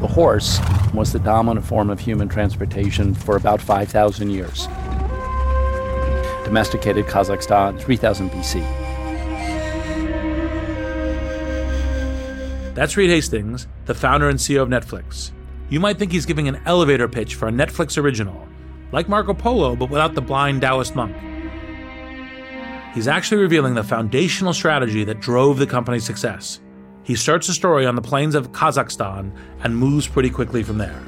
The horse was the dominant form of human transportation for about 5,000 years. Domesticated Kazakhstan, 3000 BC. That's Reed Hastings, the founder and CEO of Netflix. You might think he's giving an elevator pitch for a Netflix original, like Marco Polo, but without the blind Taoist monk. He's actually revealing the foundational strategy that drove the company's success. He starts the story on the plains of Kazakhstan and moves pretty quickly from there.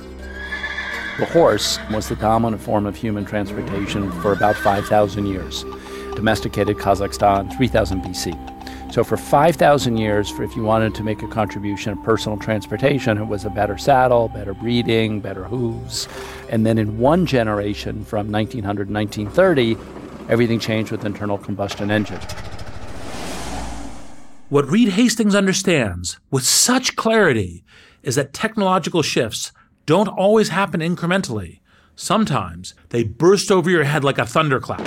The horse was the dominant form of human transportation for about 5,000 years. Domesticated Kazakhstan, 3000 BC. So, for 5,000 years, for if you wanted to make a contribution of personal transportation, it was a better saddle, better breeding, better hooves. And then in one generation, from 1900 to 1930, everything changed with internal combustion engines. What Reed Hastings understands with such clarity is that technological shifts don't always happen incrementally. Sometimes they burst over your head like a thunderclap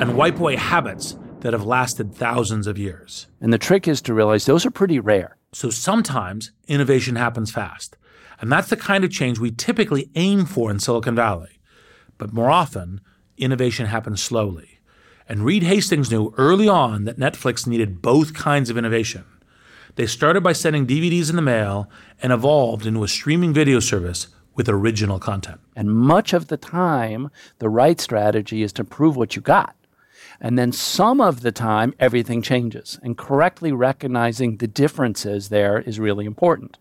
and wipe away habits that have lasted thousands of years. And the trick is to realize those are pretty rare. So sometimes innovation happens fast. And that's the kind of change we typically aim for in Silicon Valley. But more often, innovation happens slowly. And Reed Hastings knew early on that Netflix needed both kinds of innovation. They started by sending DVDs in the mail and evolved into a streaming video service with original content. And much of the time, the right strategy is to prove what you got. And then some of the time, everything changes. And correctly recognizing the differences there is really important.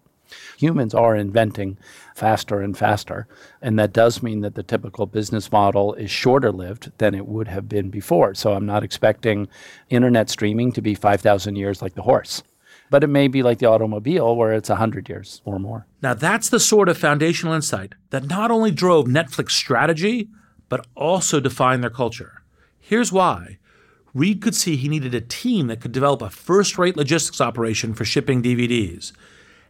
Humans are inventing faster and faster. And that does mean that the typical business model is shorter lived than it would have been before. So I'm not expecting internet streaming to be 5,000 years like the horse. But it may be like the automobile where it's 100 years or more. Now, that's the sort of foundational insight that not only drove Netflix strategy, but also defined their culture. Here's why. Reed could see he needed a team that could develop a first rate logistics operation for shipping DVDs.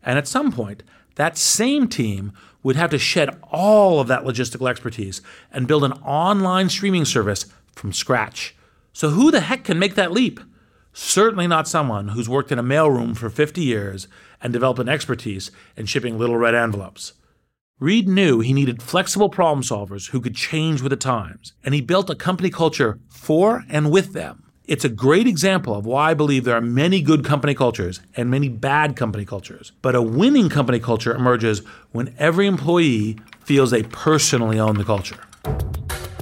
And at some point, that same team would have to shed all of that logistical expertise and build an online streaming service from scratch. So, who the heck can make that leap? Certainly not someone who's worked in a mailroom for 50 years and developed an expertise in shipping little red envelopes. Reed knew he needed flexible problem solvers who could change with the times, and he built a company culture for and with them. It's a great example of why I believe there are many good company cultures and many bad company cultures. But a winning company culture emerges when every employee feels they personally own the culture.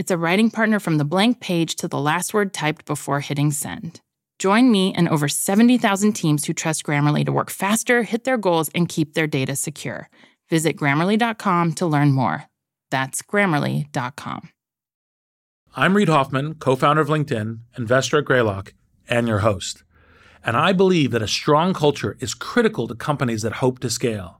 It's a writing partner from the blank page to the last word typed before hitting send. Join me and over 70,000 teams who trust Grammarly to work faster, hit their goals, and keep their data secure. Visit grammarly.com to learn more. That's grammarly.com. I'm Reid Hoffman, co founder of LinkedIn, investor at Greylock, and your host. And I believe that a strong culture is critical to companies that hope to scale.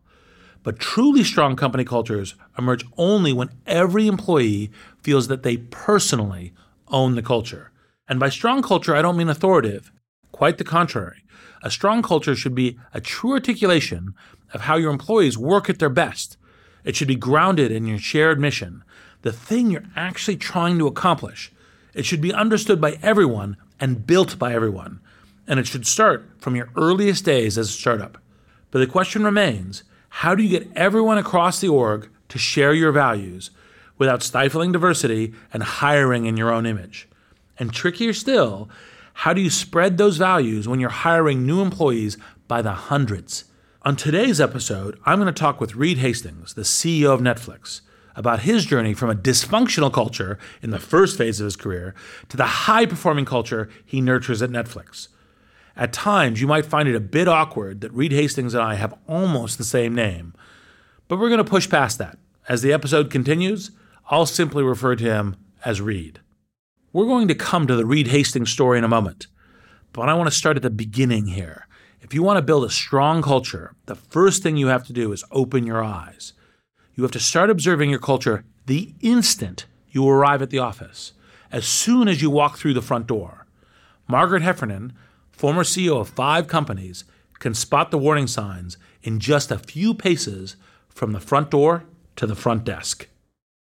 But truly strong company cultures emerge only when every employee feels that they personally own the culture. And by strong culture, I don't mean authoritative. Quite the contrary. A strong culture should be a true articulation of how your employees work at their best. It should be grounded in your shared mission, the thing you're actually trying to accomplish. It should be understood by everyone and built by everyone. And it should start from your earliest days as a startup. But the question remains how do you get everyone across the org to share your values without stifling diversity and hiring in your own image? And trickier still, how do you spread those values when you're hiring new employees by the hundreds? On today's episode, I'm going to talk with Reed Hastings, the CEO of Netflix, about his journey from a dysfunctional culture in the first phase of his career to the high performing culture he nurtures at Netflix. At times, you might find it a bit awkward that Reed Hastings and I have almost the same name, but we're going to push past that. As the episode continues, I'll simply refer to him as Reed. We're going to come to the Reed Hastings story in a moment, but I want to start at the beginning here. If you want to build a strong culture, the first thing you have to do is open your eyes. You have to start observing your culture the instant you arrive at the office, as soon as you walk through the front door. Margaret Heffernan, former CEO of five companies, can spot the warning signs in just a few paces from the front door to the front desk.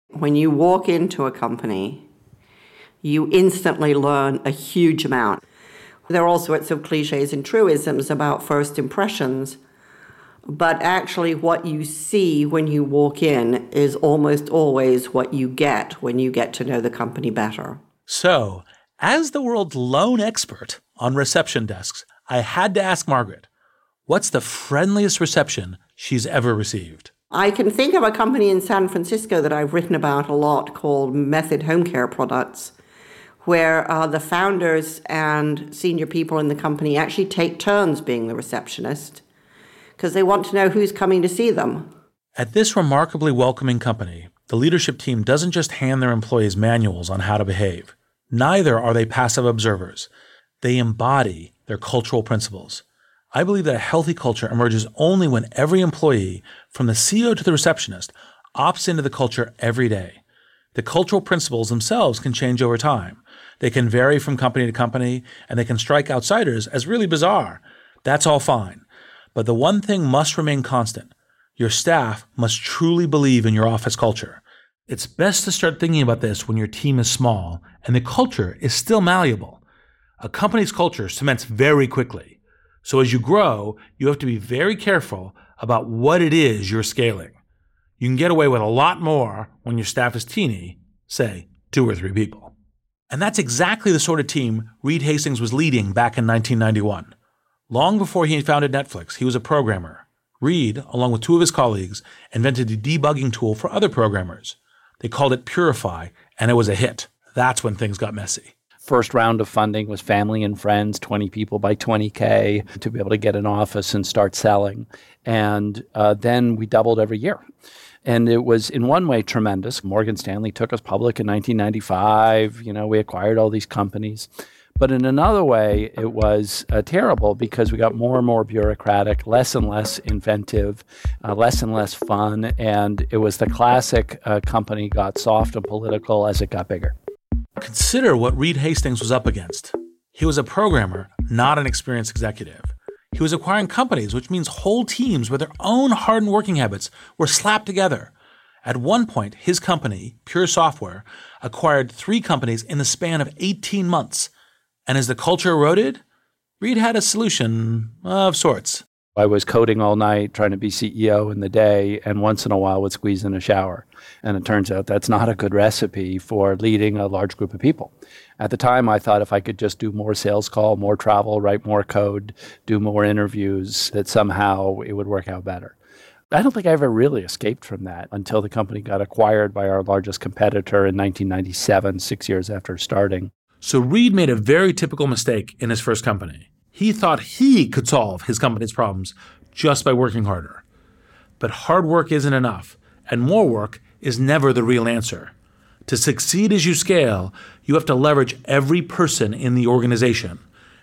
When you walk into a company, you instantly learn a huge amount. There are all sorts of cliches and truisms about first impressions, but actually, what you see when you walk in is almost always what you get when you get to know the company better. So, as the world's lone expert on reception desks, I had to ask Margaret, what's the friendliest reception she's ever received? I can think of a company in San Francisco that I've written about a lot called Method Home Care Products where uh, the founders and senior people in the company actually take turns being the receptionist because they want to know who's coming to see them. At this remarkably welcoming company, the leadership team doesn't just hand their employees manuals on how to behave. Neither are they passive observers. They embody their cultural principles. I believe that a healthy culture emerges only when every employee, from the CEO to the receptionist, opts into the culture every day. The cultural principles themselves can change over time. They can vary from company to company, and they can strike outsiders as really bizarre. That's all fine. But the one thing must remain constant your staff must truly believe in your office culture. It's best to start thinking about this when your team is small and the culture is still malleable. A company's culture cements very quickly. So as you grow, you have to be very careful about what it is you're scaling. You can get away with a lot more when your staff is teeny, say two or three people. And that's exactly the sort of team Reed Hastings was leading back in 1991. Long before he founded Netflix, he was a programmer. Reed, along with two of his colleagues, invented a debugging tool for other programmers. They called it Purify, and it was a hit. That's when things got messy. First round of funding was family and friends, 20 people by 20K to be able to get an office and start selling. And uh, then we doubled every year. And it was, in one way, tremendous. Morgan Stanley took us public in 1995. You know, we acquired all these companies. But in another way, it was uh, terrible because we got more and more bureaucratic, less and less inventive, uh, less and less fun. And it was the classic uh, company got soft and political as it got bigger. Consider what Reed Hastings was up against. He was a programmer, not an experienced executive. He was acquiring companies, which means whole teams with their own hardened working habits were slapped together. At one point, his company, Pure Software, acquired three companies in the span of 18 months. And as the culture eroded, Reed had a solution of sorts. I was coding all night, trying to be CEO in the day, and once in a while would squeeze in a shower. And it turns out that's not a good recipe for leading a large group of people. At the time, I thought if I could just do more sales call, more travel, write more code, do more interviews, that somehow it would work out better. I don't think I ever really escaped from that until the company got acquired by our largest competitor in 1997, six years after starting. So Reed made a very typical mistake in his first company. He thought he could solve his company's problems just by working harder. But hard work isn't enough, and more work is never the real answer. To succeed as you scale, you have to leverage every person in the organization.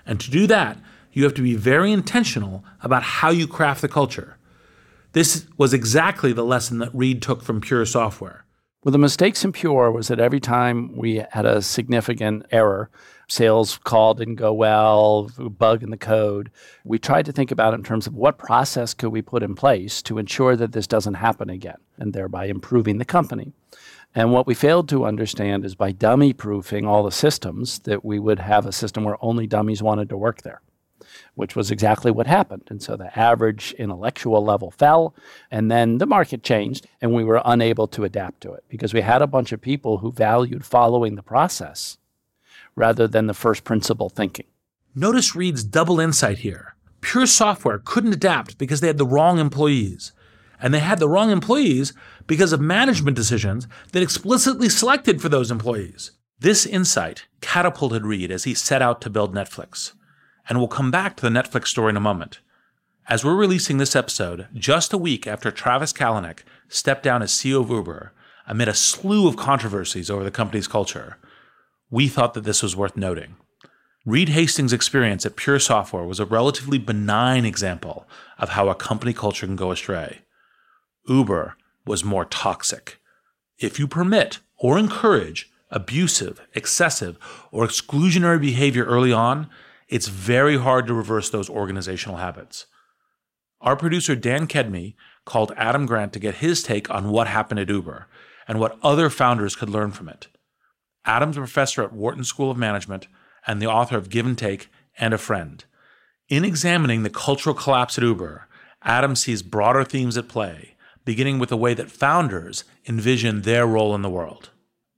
And to do that, you have to be very intentional about how you craft the culture. This was exactly the lesson that Reed took from Pure Software. Well, the mistakes in Pure was that every time we had a significant error, sales call didn't go well, bug in the code, we tried to think about in terms of what process could we put in place to ensure that this doesn't happen again, and thereby improving the company. And what we failed to understand is by dummy proofing all the systems, that we would have a system where only dummies wanted to work there which was exactly what happened. And so the average intellectual level fell, and then the market changed, and we were unable to adapt to it because we had a bunch of people who valued following the process rather than the first principle thinking. Notice Reed's double insight here. Pure Software couldn't adapt because they had the wrong employees. And they had the wrong employees because of management decisions that explicitly selected for those employees. This insight catapulted Reed as he set out to build Netflix and we'll come back to the Netflix story in a moment. As we're releasing this episode, just a week after Travis Kalanick stepped down as CEO of Uber amid a slew of controversies over the company's culture, we thought that this was worth noting. Reed Hastings' experience at Pure Software was a relatively benign example of how a company culture can go astray. Uber was more toxic. If you permit or encourage abusive, excessive, or exclusionary behavior early on, it's very hard to reverse those organizational habits. Our producer Dan Kedmi called Adam Grant to get his take on what happened at Uber and what other founders could learn from it. Adam's a professor at Wharton School of Management and the author of Give and Take and a Friend. In examining the cultural collapse at Uber, Adam sees broader themes at play, beginning with the way that founders envision their role in the world.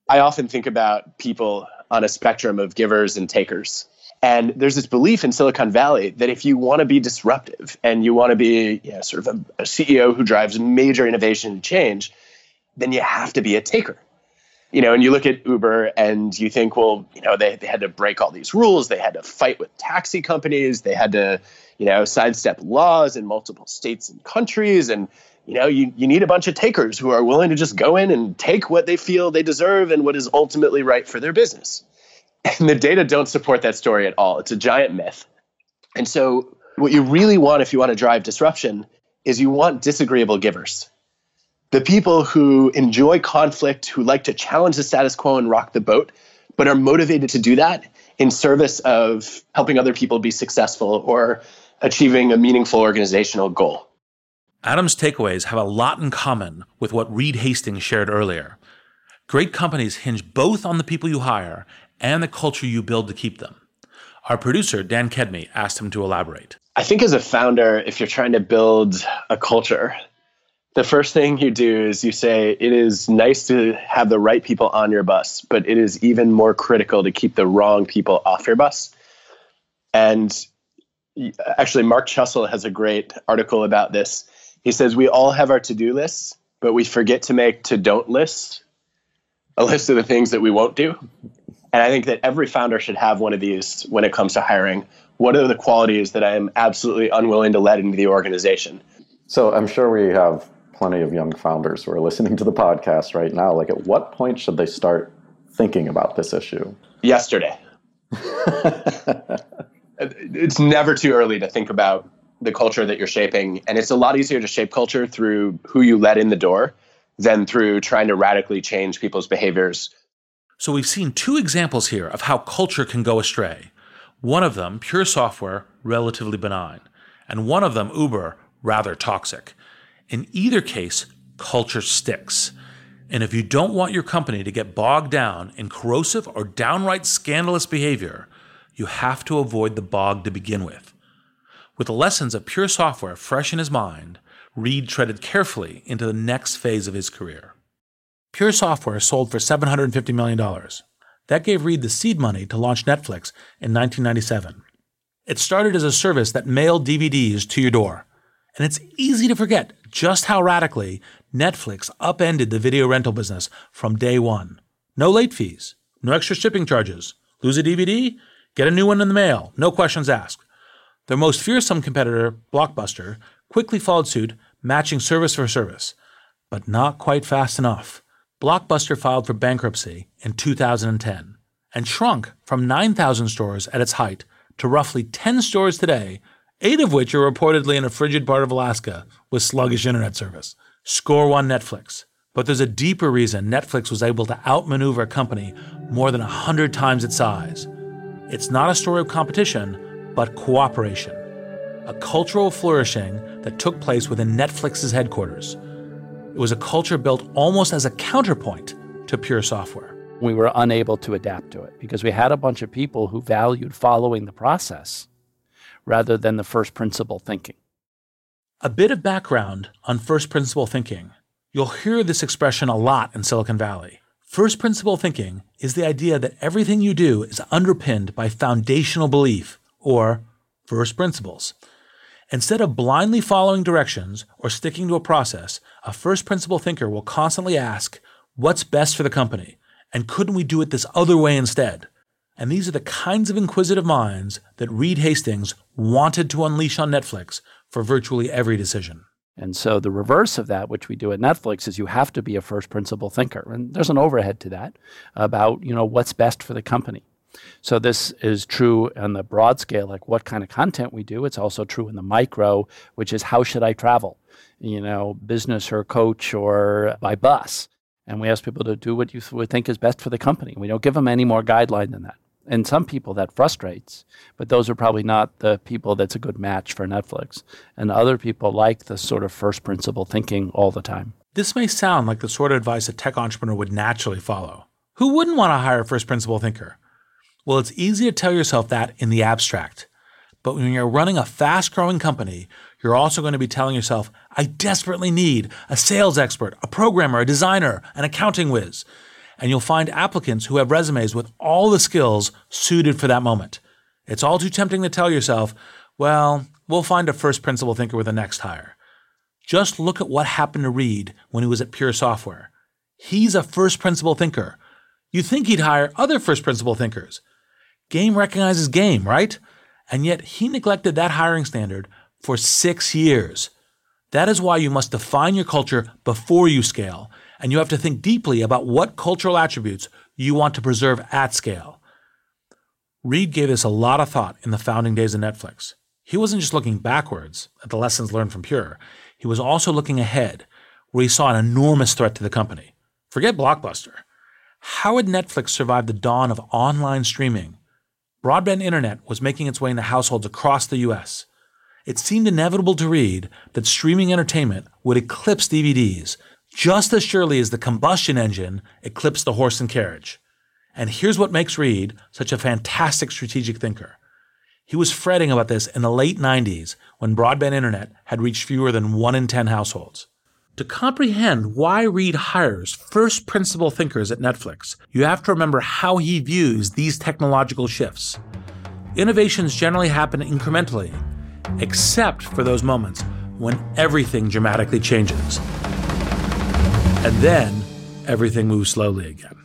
I often think about people on a spectrum of givers and takers. And there's this belief in Silicon Valley that if you want to be disruptive and you want to be you know, sort of a, a CEO who drives major innovation and change, then you have to be a taker. You know, and you look at Uber and you think, well, you know, they, they had to break all these rules. They had to fight with taxi companies. They had to, you know, sidestep laws in multiple states and countries. And, you know, you, you need a bunch of takers who are willing to just go in and take what they feel they deserve and what is ultimately right for their business. And the data don't support that story at all. It's a giant myth. And so, what you really want if you want to drive disruption is you want disagreeable givers. The people who enjoy conflict, who like to challenge the status quo and rock the boat, but are motivated to do that in service of helping other people be successful or achieving a meaningful organizational goal. Adam's takeaways have a lot in common with what Reed Hastings shared earlier. Great companies hinge both on the people you hire and the culture you build to keep them. Our producer, Dan Kedmi, asked him to elaborate. I think as a founder, if you're trying to build a culture, the first thing you do is you say it is nice to have the right people on your bus, but it is even more critical to keep the wrong people off your bus. And actually, Mark Chussel has a great article about this. He says, We all have our to do lists, but we forget to make to don't lists a list of the things that we won't do. And I think that every founder should have one of these when it comes to hiring. What are the qualities that I am absolutely unwilling to let into the organization? So I'm sure we have plenty of young founders who are listening to the podcast right now. Like, at what point should they start thinking about this issue? Yesterday. it's never too early to think about the culture that you're shaping. And it's a lot easier to shape culture through who you let in the door than through trying to radically change people's behaviors so we've seen two examples here of how culture can go astray. One of them, pure software, relatively benign, and one of them, Uber, rather toxic. In either case, culture sticks. And if you don't want your company to get bogged down in corrosive or downright scandalous behavior, you have to avoid the bog to begin with. With the lessons of pure software fresh in his mind, Reed treaded carefully into the next phase of his career. Pure Software sold for $750 million. That gave Reed the seed money to launch Netflix in 1997. It started as a service that mailed DVDs to your door. And it's easy to forget just how radically Netflix upended the video rental business from day one. No late fees, no extra shipping charges, Lose a DVD? Get a new one in the mail, no questions asked. Their most fearsome competitor, Blockbuster, quickly followed suit, matching service for service, but not quite fast enough. Blockbuster filed for bankruptcy in 2010 and shrunk from 9,000 stores at its height to roughly 10 stores today, eight of which are reportedly in a frigid part of Alaska with sluggish internet service. Score one Netflix. But there's a deeper reason Netflix was able to outmaneuver a company more than 100 times its size. It's not a story of competition, but cooperation. A cultural flourishing that took place within Netflix's headquarters. It was a culture built almost as a counterpoint to pure software. We were unable to adapt to it because we had a bunch of people who valued following the process rather than the first principle thinking. A bit of background on first principle thinking. You'll hear this expression a lot in Silicon Valley. First principle thinking is the idea that everything you do is underpinned by foundational belief, or first principles. Instead of blindly following directions or sticking to a process, a first principle thinker will constantly ask, What's best for the company? And couldn't we do it this other way instead? And these are the kinds of inquisitive minds that Reed Hastings wanted to unleash on Netflix for virtually every decision. And so the reverse of that, which we do at Netflix, is you have to be a first principle thinker. And there's an overhead to that about, you know, what's best for the company. So this is true on the broad scale, like what kind of content we do. It's also true in the micro, which is how should I travel? You know, business or coach or by bus. And we ask people to do what you would think is best for the company. We don't give them any more guideline than that and some people that frustrates, but those are probably not the people that's a good match for Netflix. And other people like the sort of first principle thinking all the time. This may sound like the sort of advice a tech entrepreneur would naturally follow. Who wouldn't want to hire a first principle thinker? Well, it's easy to tell yourself that in the abstract. But when you're running a fast growing company, you're also going to be telling yourself, I desperately need a sales expert, a programmer, a designer, an accounting whiz and you'll find applicants who have resumes with all the skills suited for that moment. It's all too tempting to tell yourself, well, we'll find a first principle thinker with the next hire. Just look at what happened to Reed when he was at Pure Software. He's a first principle thinker. You'd think he'd hire other first principle thinkers. Game recognizes game, right? And yet he neglected that hiring standard for six years. That is why you must define your culture before you scale and you have to think deeply about what cultural attributes you want to preserve at scale. Reed gave this a lot of thought in the founding days of Netflix. He wasn't just looking backwards at the lessons learned from Pure, he was also looking ahead, where he saw an enormous threat to the company. Forget Blockbuster. How would Netflix survive the dawn of online streaming? Broadband internet was making its way into households across the US. It seemed inevitable to Reed that streaming entertainment would eclipse DVDs, just as surely as the combustion engine eclipsed the horse and carriage. And here's what makes Reed such a fantastic strategic thinker. He was fretting about this in the late 90s when broadband internet had reached fewer than 1 in 10 households. To comprehend why Reed hires first principle thinkers at Netflix, you have to remember how he views these technological shifts. Innovations generally happen incrementally, except for those moments when everything dramatically changes. And then everything moves slowly again.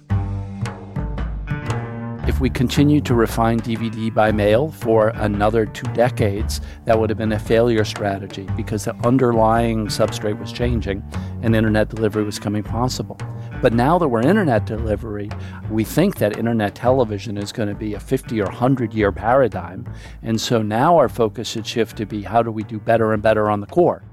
If we continue to refine DVD by mail for another two decades, that would have been a failure strategy because the underlying substrate was changing and internet delivery was coming possible. But now that we're internet delivery, we think that internet television is going to be a 50 or 100 year paradigm. And so now our focus should shift to be how do we do better and better on the core?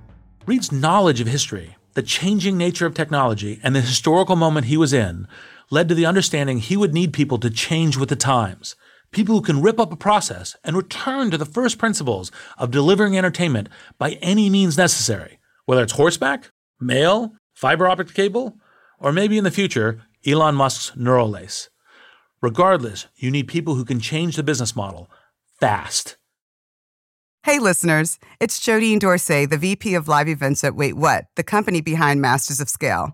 Reed's knowledge of history the changing nature of technology and the historical moment he was in led to the understanding he would need people to change with the times. People who can rip up a process and return to the first principles of delivering entertainment by any means necessary, whether it's horseback, mail, fiber optic cable, or maybe in the future, Elon Musk's neural lace. Regardless, you need people who can change the business model fast. Hey, listeners, it's Jodine Dorsey, the VP of Live Events at Wait What, the company behind Masters of Scale.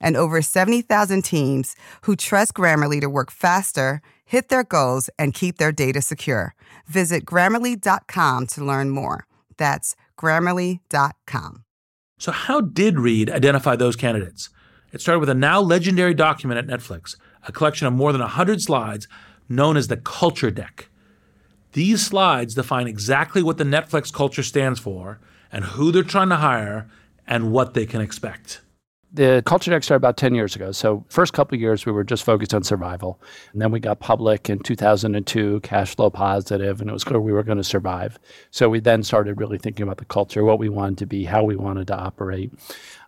and over 70,000 teams who trust Grammarly to work faster, hit their goals, and keep their data secure. Visit grammarly.com to learn more. That's grammarly.com. So, how did Reed identify those candidates? It started with a now legendary document at Netflix, a collection of more than 100 slides known as the Culture Deck. These slides define exactly what the Netflix culture stands for and who they're trying to hire and what they can expect. The culture deck started about 10 years ago. So, first couple years, we were just focused on survival. And then we got public in 2002, cash flow positive, and it was clear we were going to survive. So, we then started really thinking about the culture, what we wanted to be, how we wanted to operate.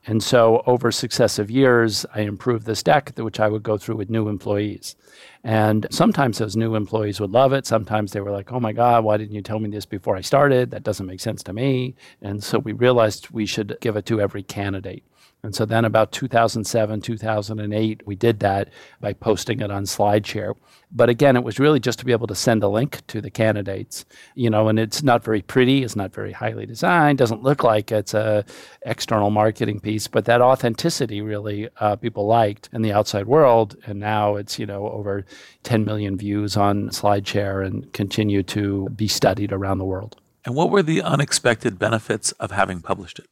And so, over successive years, I improved this deck, which I would go through with new employees. And sometimes those new employees would love it. Sometimes they were like, oh my God, why didn't you tell me this before I started? That doesn't make sense to me. And so we realized we should give it to every candidate. And so then about 2007, 2008, we did that by posting it on SlideShare. But again, it was really just to be able to send a link to the candidates, you know, and it's not very pretty, it's not very highly designed, doesn't look like it's a external marketing piece, but that authenticity really uh, people liked in the outside world. And now it's, you know, over 10 million views on SlideShare and continue to be studied around the world. And what were the unexpected benefits of having published it?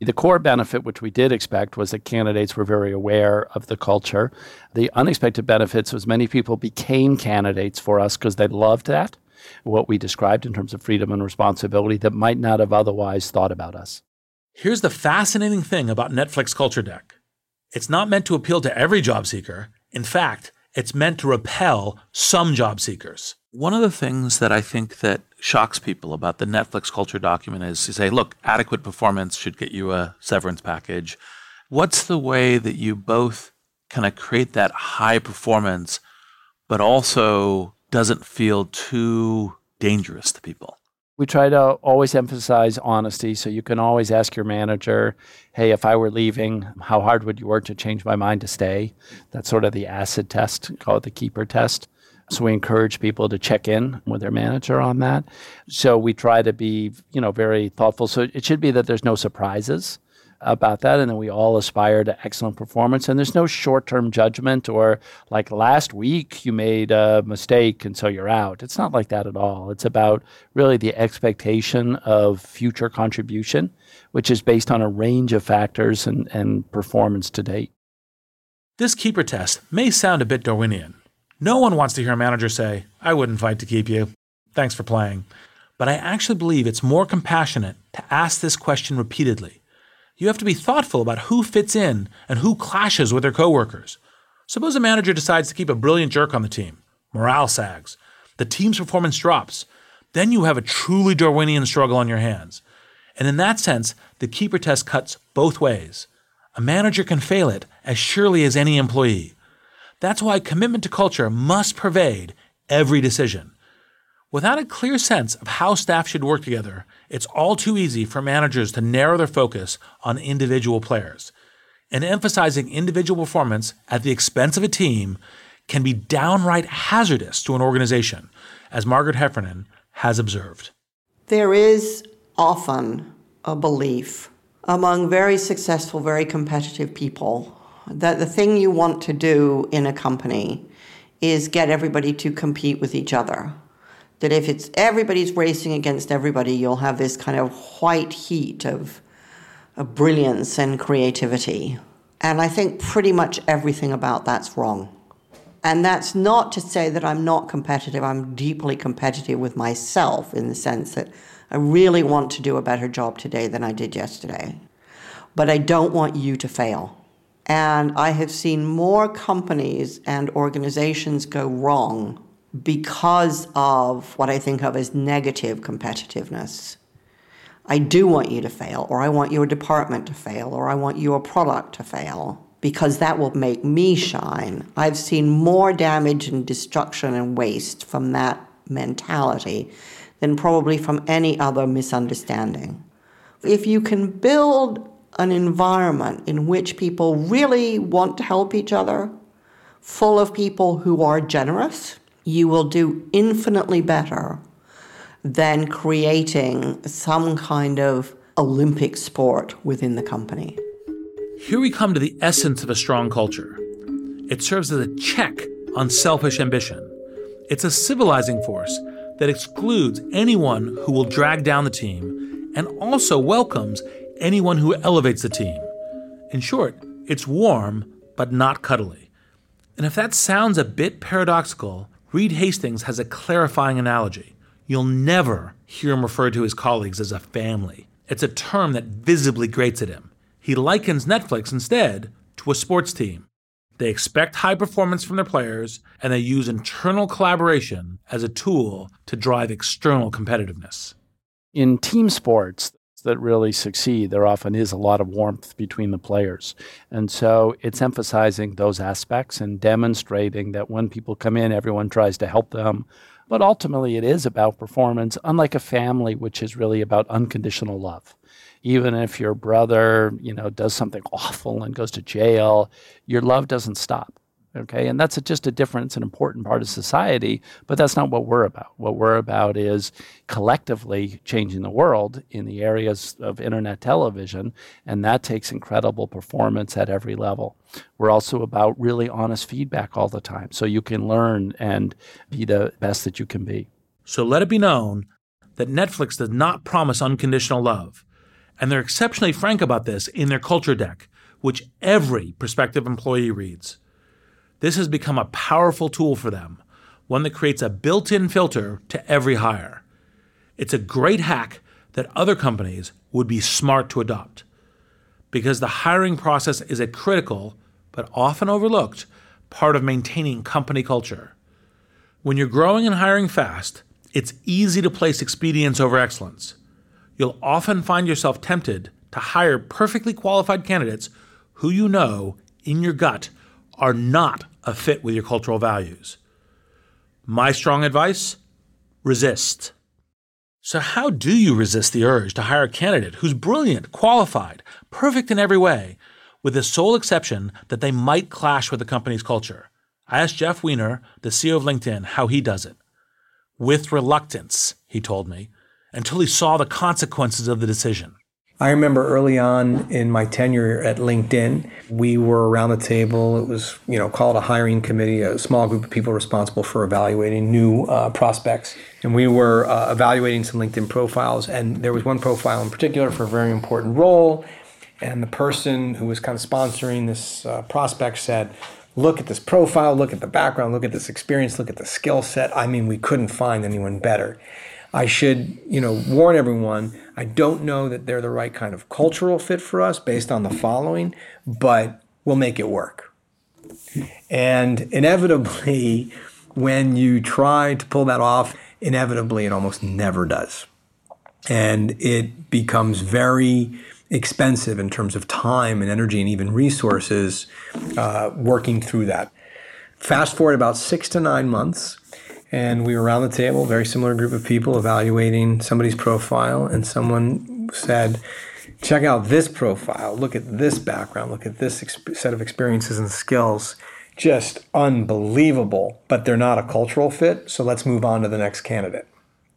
The core benefit, which we did expect, was that candidates were very aware of the culture. The unexpected benefits was many people became candidates for us because they loved that, what we described in terms of freedom and responsibility that might not have otherwise thought about us. Here's the fascinating thing about Netflix Culture Deck it's not meant to appeal to every job seeker. In fact, it's meant to repel some job seekers. One of the things that I think that shocks people about the Netflix culture document is to say, look, adequate performance should get you a severance package. What's the way that you both kind of create that high performance, but also doesn't feel too dangerous to people? We try to always emphasize honesty. So you can always ask your manager, hey, if I were leaving, how hard would you work to change my mind to stay? That's sort of the acid test, call it the keeper test. So we encourage people to check in with their manager on that. So we try to be, you know, very thoughtful. So it should be that there's no surprises about that and then we all aspire to excellent performance and there's no short-term judgment or like last week you made a mistake and so you're out it's not like that at all it's about really the expectation of future contribution which is based on a range of factors and, and performance to date this keeper test may sound a bit darwinian no one wants to hear a manager say, I wouldn't fight to keep you. Thanks for playing. But I actually believe it's more compassionate to ask this question repeatedly. You have to be thoughtful about who fits in and who clashes with their coworkers. Suppose a manager decides to keep a brilliant jerk on the team. Morale sags. The team's performance drops. Then you have a truly Darwinian struggle on your hands. And in that sense, the keeper test cuts both ways. A manager can fail it as surely as any employee. That's why commitment to culture must pervade every decision. Without a clear sense of how staff should work together, it's all too easy for managers to narrow their focus on individual players. And emphasizing individual performance at the expense of a team can be downright hazardous to an organization, as Margaret Heffernan has observed. There is often a belief among very successful, very competitive people that the thing you want to do in a company is get everybody to compete with each other. That if it's everybody's racing against everybody, you'll have this kind of white heat of, of brilliance and creativity. And I think pretty much everything about that's wrong. And that's not to say that I'm not competitive. I'm deeply competitive with myself in the sense that I really want to do a better job today than I did yesterday. But I don't want you to fail. And I have seen more companies and organizations go wrong because of what I think of as negative competitiveness. I do want you to fail, or I want your department to fail, or I want your product to fail. because that will make me shine. I've seen more damage and destruction and waste from that mentality than probably from any other misunderstanding. If you can build an environment in which people really want to help each other, full of people who are generous, you will do infinitely better than creating some kind of Olympic sport within the company. Here we come to the essence of a strong culture. It serves as a check on selfish ambition. It's a civilizing force that excludes anyone who will drag down the team and also welcomes anyone who elevates the team. In short, it's warm but not cuddly. And if that sounds a bit paradoxical, Reed Hastings has a clarifying analogy. You'll never hear him refer to his colleagues as a family. It's a term that visibly grates at him. He likens Netflix instead to a sports team. They expect high performance from their players, and they use internal collaboration as a tool to drive external competitiveness. In team sports that really succeed, there often is a lot of warmth between the players. And so it's emphasizing those aspects and demonstrating that when people come in, everyone tries to help them. But ultimately, it is about performance, unlike a family, which is really about unconditional love even if your brother, you know, does something awful and goes to jail, your love doesn't stop. Okay. And that's a, just a difference, an important part of society, but that's not what we're about. What we're about is collectively changing the world in the areas of internet television. And that takes incredible performance at every level. We're also about really honest feedback all the time. So you can learn and be the best that you can be. So let it be known that Netflix does not promise unconditional love and they're exceptionally frank about this in their culture deck, which every prospective employee reads. This has become a powerful tool for them, one that creates a built in filter to every hire. It's a great hack that other companies would be smart to adopt. Because the hiring process is a critical, but often overlooked, part of maintaining company culture. When you're growing and hiring fast, it's easy to place expedience over excellence you'll often find yourself tempted to hire perfectly qualified candidates who you know in your gut are not a fit with your cultural values. My strong advice resist. So, how do you resist the urge to hire a candidate who's brilliant, qualified, perfect in every way, with the sole exception that they might clash with the company's culture? I asked Jeff Weiner, the CEO of LinkedIn, how he does it. With reluctance, he told me until he saw the consequences of the decision. I remember early on in my tenure at LinkedIn, we were around the table. It was, you know, called a hiring committee, a small group of people responsible for evaluating new uh, prospects. And we were uh, evaluating some LinkedIn profiles. And there was one profile in particular for a very important role. And the person who was kind of sponsoring this uh, prospect said, Look at this profile, look at the background, look at this experience, look at the skill set. I mean, we couldn't find anyone better. I should, you know, warn everyone. I don't know that they're the right kind of cultural fit for us based on the following, but we'll make it work. And inevitably, when you try to pull that off, inevitably it almost never does. And it becomes very expensive in terms of time and energy and even resources uh, working through that. Fast forward about six to nine months, and we were around the table, very similar group of people evaluating somebody's profile, and someone said, "Check out this profile. Look at this background. Look at this set of experiences and skills. Just unbelievable, but they're not a cultural fit. So let's move on to the next candidate."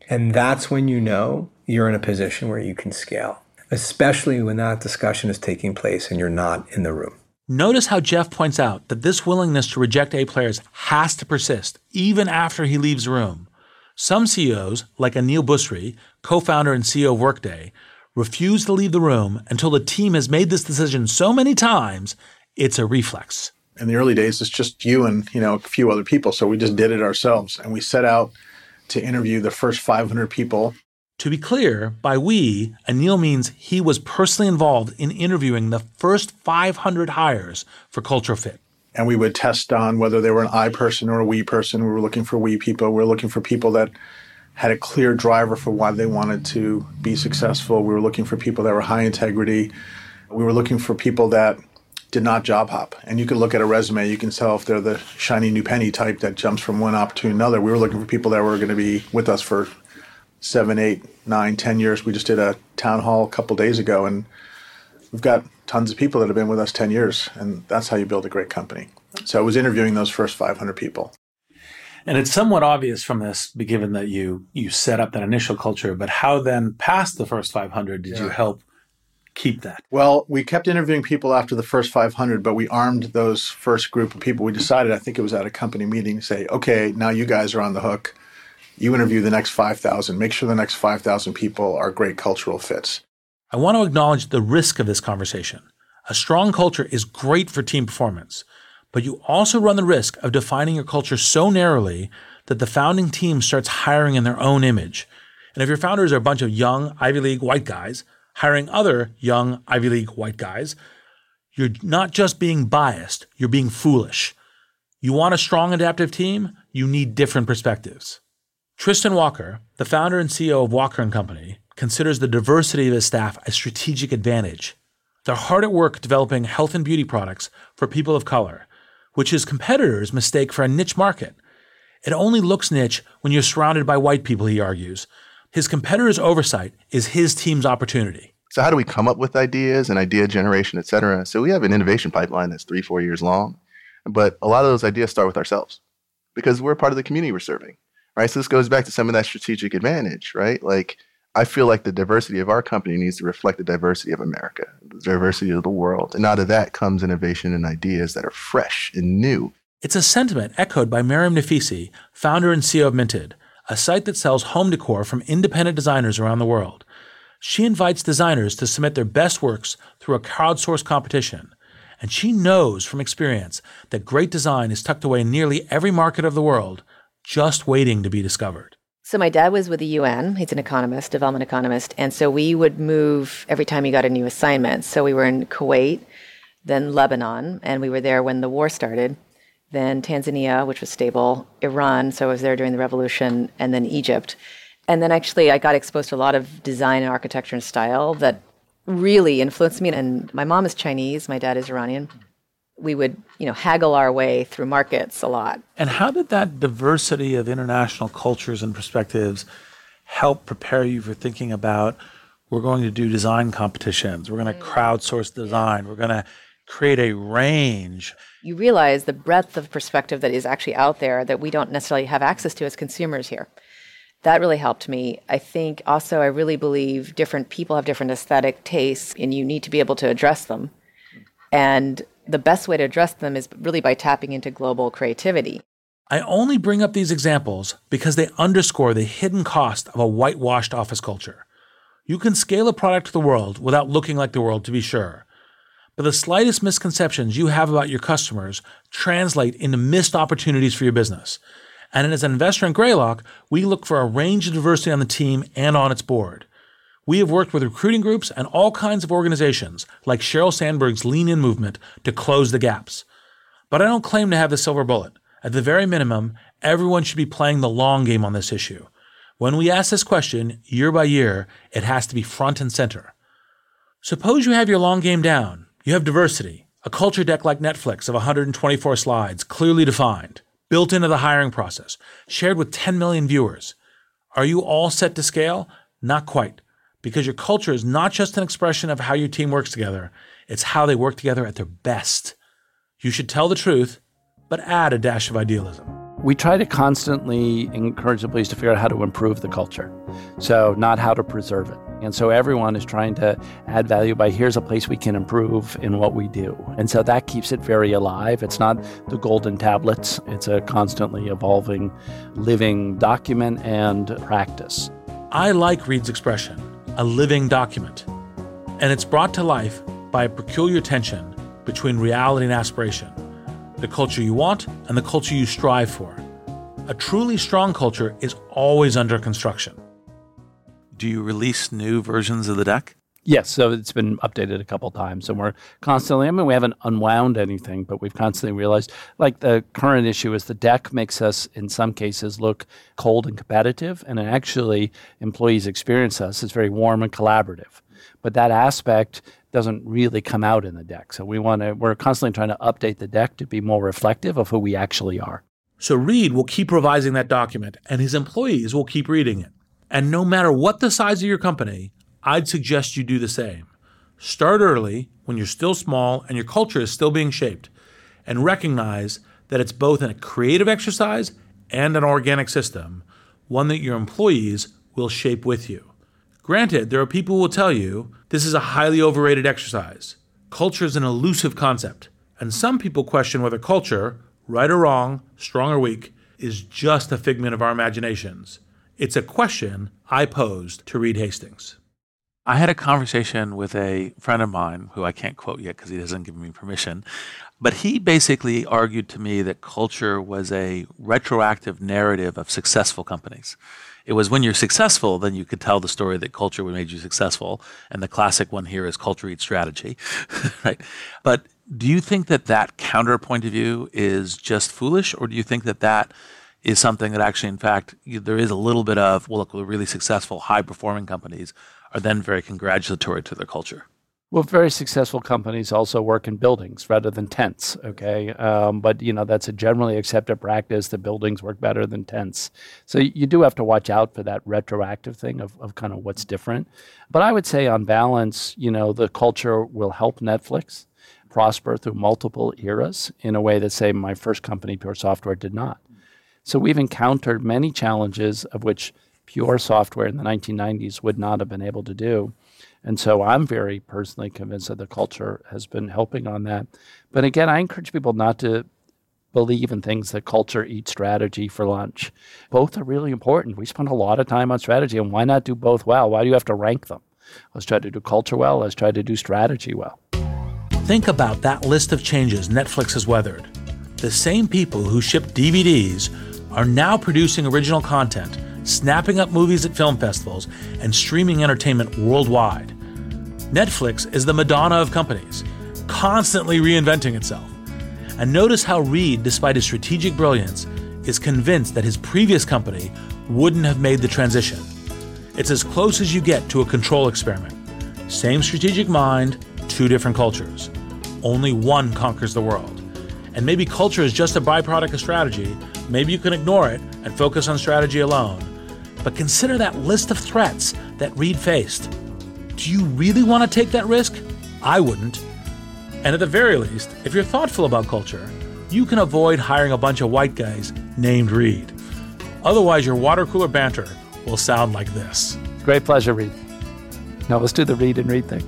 And that's when you know you're in a position where you can scale, especially when that discussion is taking place and you're not in the room. Notice how Jeff points out that this willingness to reject A players has to persist even after he leaves the room. Some CEOs, like Aneel Bhusri, co founder and CEO of Workday, refuse to leave the room until the team has made this decision so many times it's a reflex. In the early days, it's just you and you know a few other people, so we just did it ourselves, and we set out to interview the first 500 people to be clear, by we, Aneel means he was personally involved in interviewing the first 500 hires for Culture Fit. And we would test on whether they were an I person or a we person. We were looking for we people. We were looking for people that had a clear driver for why they wanted to be successful. We were looking for people that were high integrity. We were looking for people that did not job hop. And you can look at a resume, you can tell if they're the shiny new penny type that jumps from one op to another. We were looking for people that were going to be with us for seven, eight, nine, ten years. We just did a town hall a couple days ago, and we've got tons of people that have been with us 10 years, and that's how you build a great company. So I was interviewing those first 500 people. And it's somewhat obvious from this, given that you you set up that initial culture, but how then past the first 500 did yeah. you help keep that? Well, we kept interviewing people after the first 500, but we armed those first group of people. We decided, I think it was at a company meeting, to say, okay, now you guys are on the hook. You interview the next 5,000. Make sure the next 5,000 people are great cultural fits. I want to acknowledge the risk of this conversation. A strong culture is great for team performance, but you also run the risk of defining your culture so narrowly that the founding team starts hiring in their own image. And if your founders are a bunch of young Ivy League white guys, hiring other young Ivy League white guys, you're not just being biased, you're being foolish. You want a strong adaptive team? You need different perspectives. Tristan Walker, the founder and CEO of Walker & Company, considers the diversity of his staff a strategic advantage. They're hard at work developing health and beauty products for people of color, which his competitors mistake for a niche market. It only looks niche when you're surrounded by white people, he argues, his competitor's oversight is his team's opportunity. So how do we come up with ideas and idea generation, et cetera? So we have an innovation pipeline that's three, four years long, but a lot of those ideas start with ourselves because we're part of the community we're serving, right? So this goes back to some of that strategic advantage, right? Like I feel like the diversity of our company needs to reflect the diversity of America, the diversity of the world. And out of that comes innovation and ideas that are fresh and new. It's a sentiment echoed by Mariam Naficy, founder and CEO of Minted, a site that sells home decor from independent designers around the world. She invites designers to submit their best works through a crowdsourced competition. And she knows from experience that great design is tucked away in nearly every market of the world, just waiting to be discovered. So my dad was with the UN. He's an economist, development economist, and so we would move every time he got a new assignment. So we were in Kuwait, then Lebanon, and we were there when the war started then Tanzania, which was stable, Iran, so I was there during the revolution, and then Egypt. And then actually, I got exposed to a lot of design and architecture and style that really influenced me. And my mom is Chinese, my dad is Iranian. We would, you know, haggle our way through markets a lot. And how did that diversity of international cultures and perspectives help prepare you for thinking about we're going to do design competitions, we're going to mm. crowdsource design, we're going to create a range you realize the breadth of perspective that is actually out there that we don't necessarily have access to as consumers here. That really helped me. I think also, I really believe different people have different aesthetic tastes, and you need to be able to address them. And the best way to address them is really by tapping into global creativity. I only bring up these examples because they underscore the hidden cost of a whitewashed office culture. You can scale a product to the world without looking like the world, to be sure. But the slightest misconceptions you have about your customers translate into missed opportunities for your business. And as an investor in Greylock, we look for a range of diversity on the team and on its board. We have worked with recruiting groups and all kinds of organizations, like Sheryl Sandberg's Lean In movement, to close the gaps. But I don't claim to have the silver bullet. At the very minimum, everyone should be playing the long game on this issue. When we ask this question year by year, it has to be front and center. Suppose you have your long game down you have diversity, a culture deck like Netflix of 124 slides, clearly defined, built into the hiring process, shared with 10 million viewers. Are you all set to scale? Not quite, because your culture is not just an expression of how your team works together, it's how they work together at their best. You should tell the truth, but add a dash of idealism. We try to constantly encourage the employees to figure out how to improve the culture, so not how to preserve it. And so everyone is trying to add value by here's a place we can improve in what we do. And so that keeps it very alive. It's not the golden tablets, it's a constantly evolving, living document and practice. I like Reed's expression, a living document. And it's brought to life by a peculiar tension between reality and aspiration, the culture you want and the culture you strive for. A truly strong culture is always under construction do you release new versions of the deck? Yes, so it's been updated a couple times, and we're constantly. I mean, we haven't unwound anything, but we've constantly realized, like the current issue is the deck makes us, in some cases, look cold and competitive, and actually, employees experience us as very warm and collaborative. but that aspect doesn't really come out in the deck. So we want to we're constantly trying to update the deck to be more reflective of who we actually are. So Reed will keep revising that document and his employees will keep reading it. And no matter what the size of your company, I'd suggest you do the same. Start early when you're still small and your culture is still being shaped and recognize that it's both a creative exercise and an organic system, one that your employees will shape with you. Granted, there are people who will tell you this is a highly overrated exercise. Culture is an elusive concept, and some people question whether culture, right or wrong, strong or weak, is just a figment of our imaginations. It's a question I posed to Reed Hastings. I had a conversation with a friend of mine who I can't quote yet because he doesn't give me permission. But he basically argued to me that culture was a retroactive narrative of successful companies. It was when you're successful, then you could tell the story that culture made you successful. And the classic one here is culture eats strategy, right? But do you think that that counter point of view is just foolish, or do you think that that is something that actually, in fact, there is a little bit of, well, look, we're really successful, high performing companies are then very congratulatory to their culture. Well, very successful companies also work in buildings rather than tents. Okay, um, but you know that's a generally accepted practice that buildings work better than tents. So you do have to watch out for that retroactive thing of, of kind of what's different. But I would say, on balance, you know, the culture will help Netflix prosper through multiple eras in a way that, say, my first company, Pure Software, did not. So we've encountered many challenges of which pure software in the 1990s would not have been able to do. And so I'm very personally convinced that the culture has been helping on that. But again, I encourage people not to believe in things that culture eats strategy for lunch. Both are really important. We spend a lot of time on strategy, and why not do both well? Why do you have to rank them? Let's try to do culture well, let's try to do strategy well. Think about that list of changes Netflix has weathered. The same people who ship DVDs are now producing original content snapping up movies at film festivals, and streaming entertainment worldwide. Netflix is the Madonna of companies, constantly reinventing itself. And notice how Reed, despite his strategic brilliance, is convinced that his previous company wouldn't have made the transition. It's as close as you get to a control experiment. Same strategic mind, two different cultures. Only one conquers the world. And maybe culture is just a byproduct of strategy. Maybe you can ignore it and focus on strategy alone. But consider that list of threats that Reed faced. Do you really want to take that risk? I wouldn't. And at the very least, if you're thoughtful about culture, you can avoid hiring a bunch of white guys named Reed. Otherwise, your water cooler banter will sound like this. Great pleasure, Reed. Now let's do the Reed and Reed thing.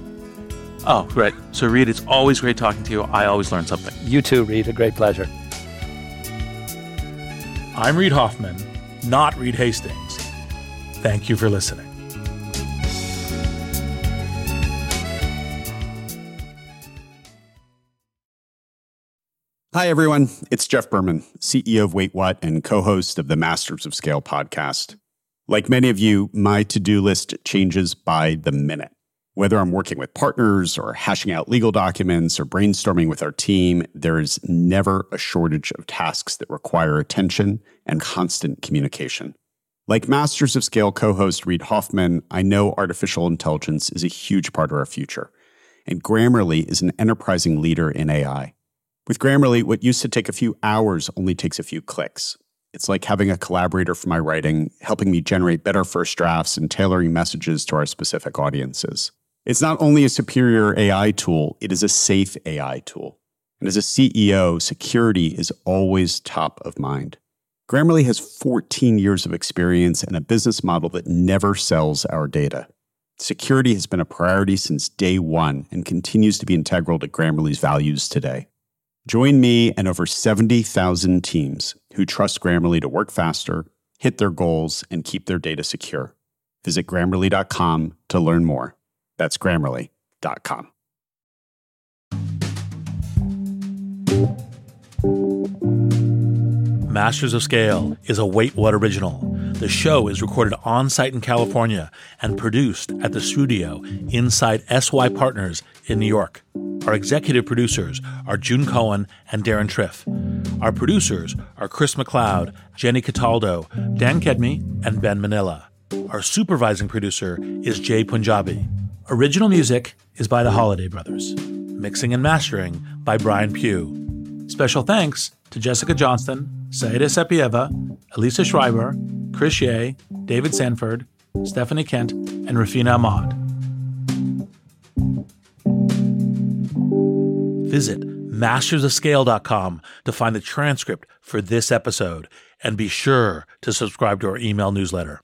Oh, great. So, Reed, it's always great talking to you. I always learn something. You too, Reed. A great pleasure. I'm Reid Hoffman, not Reed Hastings. Thank you for listening. Hi, everyone. It's Jeff Berman, CEO of Wait What and co host of the Masters of Scale podcast. Like many of you, my to do list changes by the minute. Whether I'm working with partners or hashing out legal documents or brainstorming with our team, there is never a shortage of tasks that require attention and constant communication. Like Masters of Scale co host Reid Hoffman, I know artificial intelligence is a huge part of our future, and Grammarly is an enterprising leader in AI. With Grammarly, what used to take a few hours only takes a few clicks. It's like having a collaborator for my writing, helping me generate better first drafts and tailoring messages to our specific audiences. It's not only a superior AI tool, it is a safe AI tool. And as a CEO, security is always top of mind. Grammarly has 14 years of experience and a business model that never sells our data. Security has been a priority since day one and continues to be integral to Grammarly's values today. Join me and over 70,000 teams who trust Grammarly to work faster, hit their goals, and keep their data secure. Visit grammarly.com to learn more. That's grammarly.com. Masters of Scale is a Wait What original. The show is recorded on site in California and produced at the studio inside SY Partners in New York. Our executive producers are June Cohen and Deron Triff. Our producers are Chris McLeod, Jenny Cataldo, Dan Kedmi, and Ben Manila. Our supervising producer is Jay Punjabi. Original music is by the Holladay Brothers. Mixing and mastering by Brian Pugh. Special thanks to Jessica Johnston, Saida Sepieva, Elisa Schreiber, Chris Ye, David Sanford, Stephanie Kent, and Rafina Ahmad. Visit mastersofscale.com to find the transcript for this episode and be sure to subscribe to our email newsletter.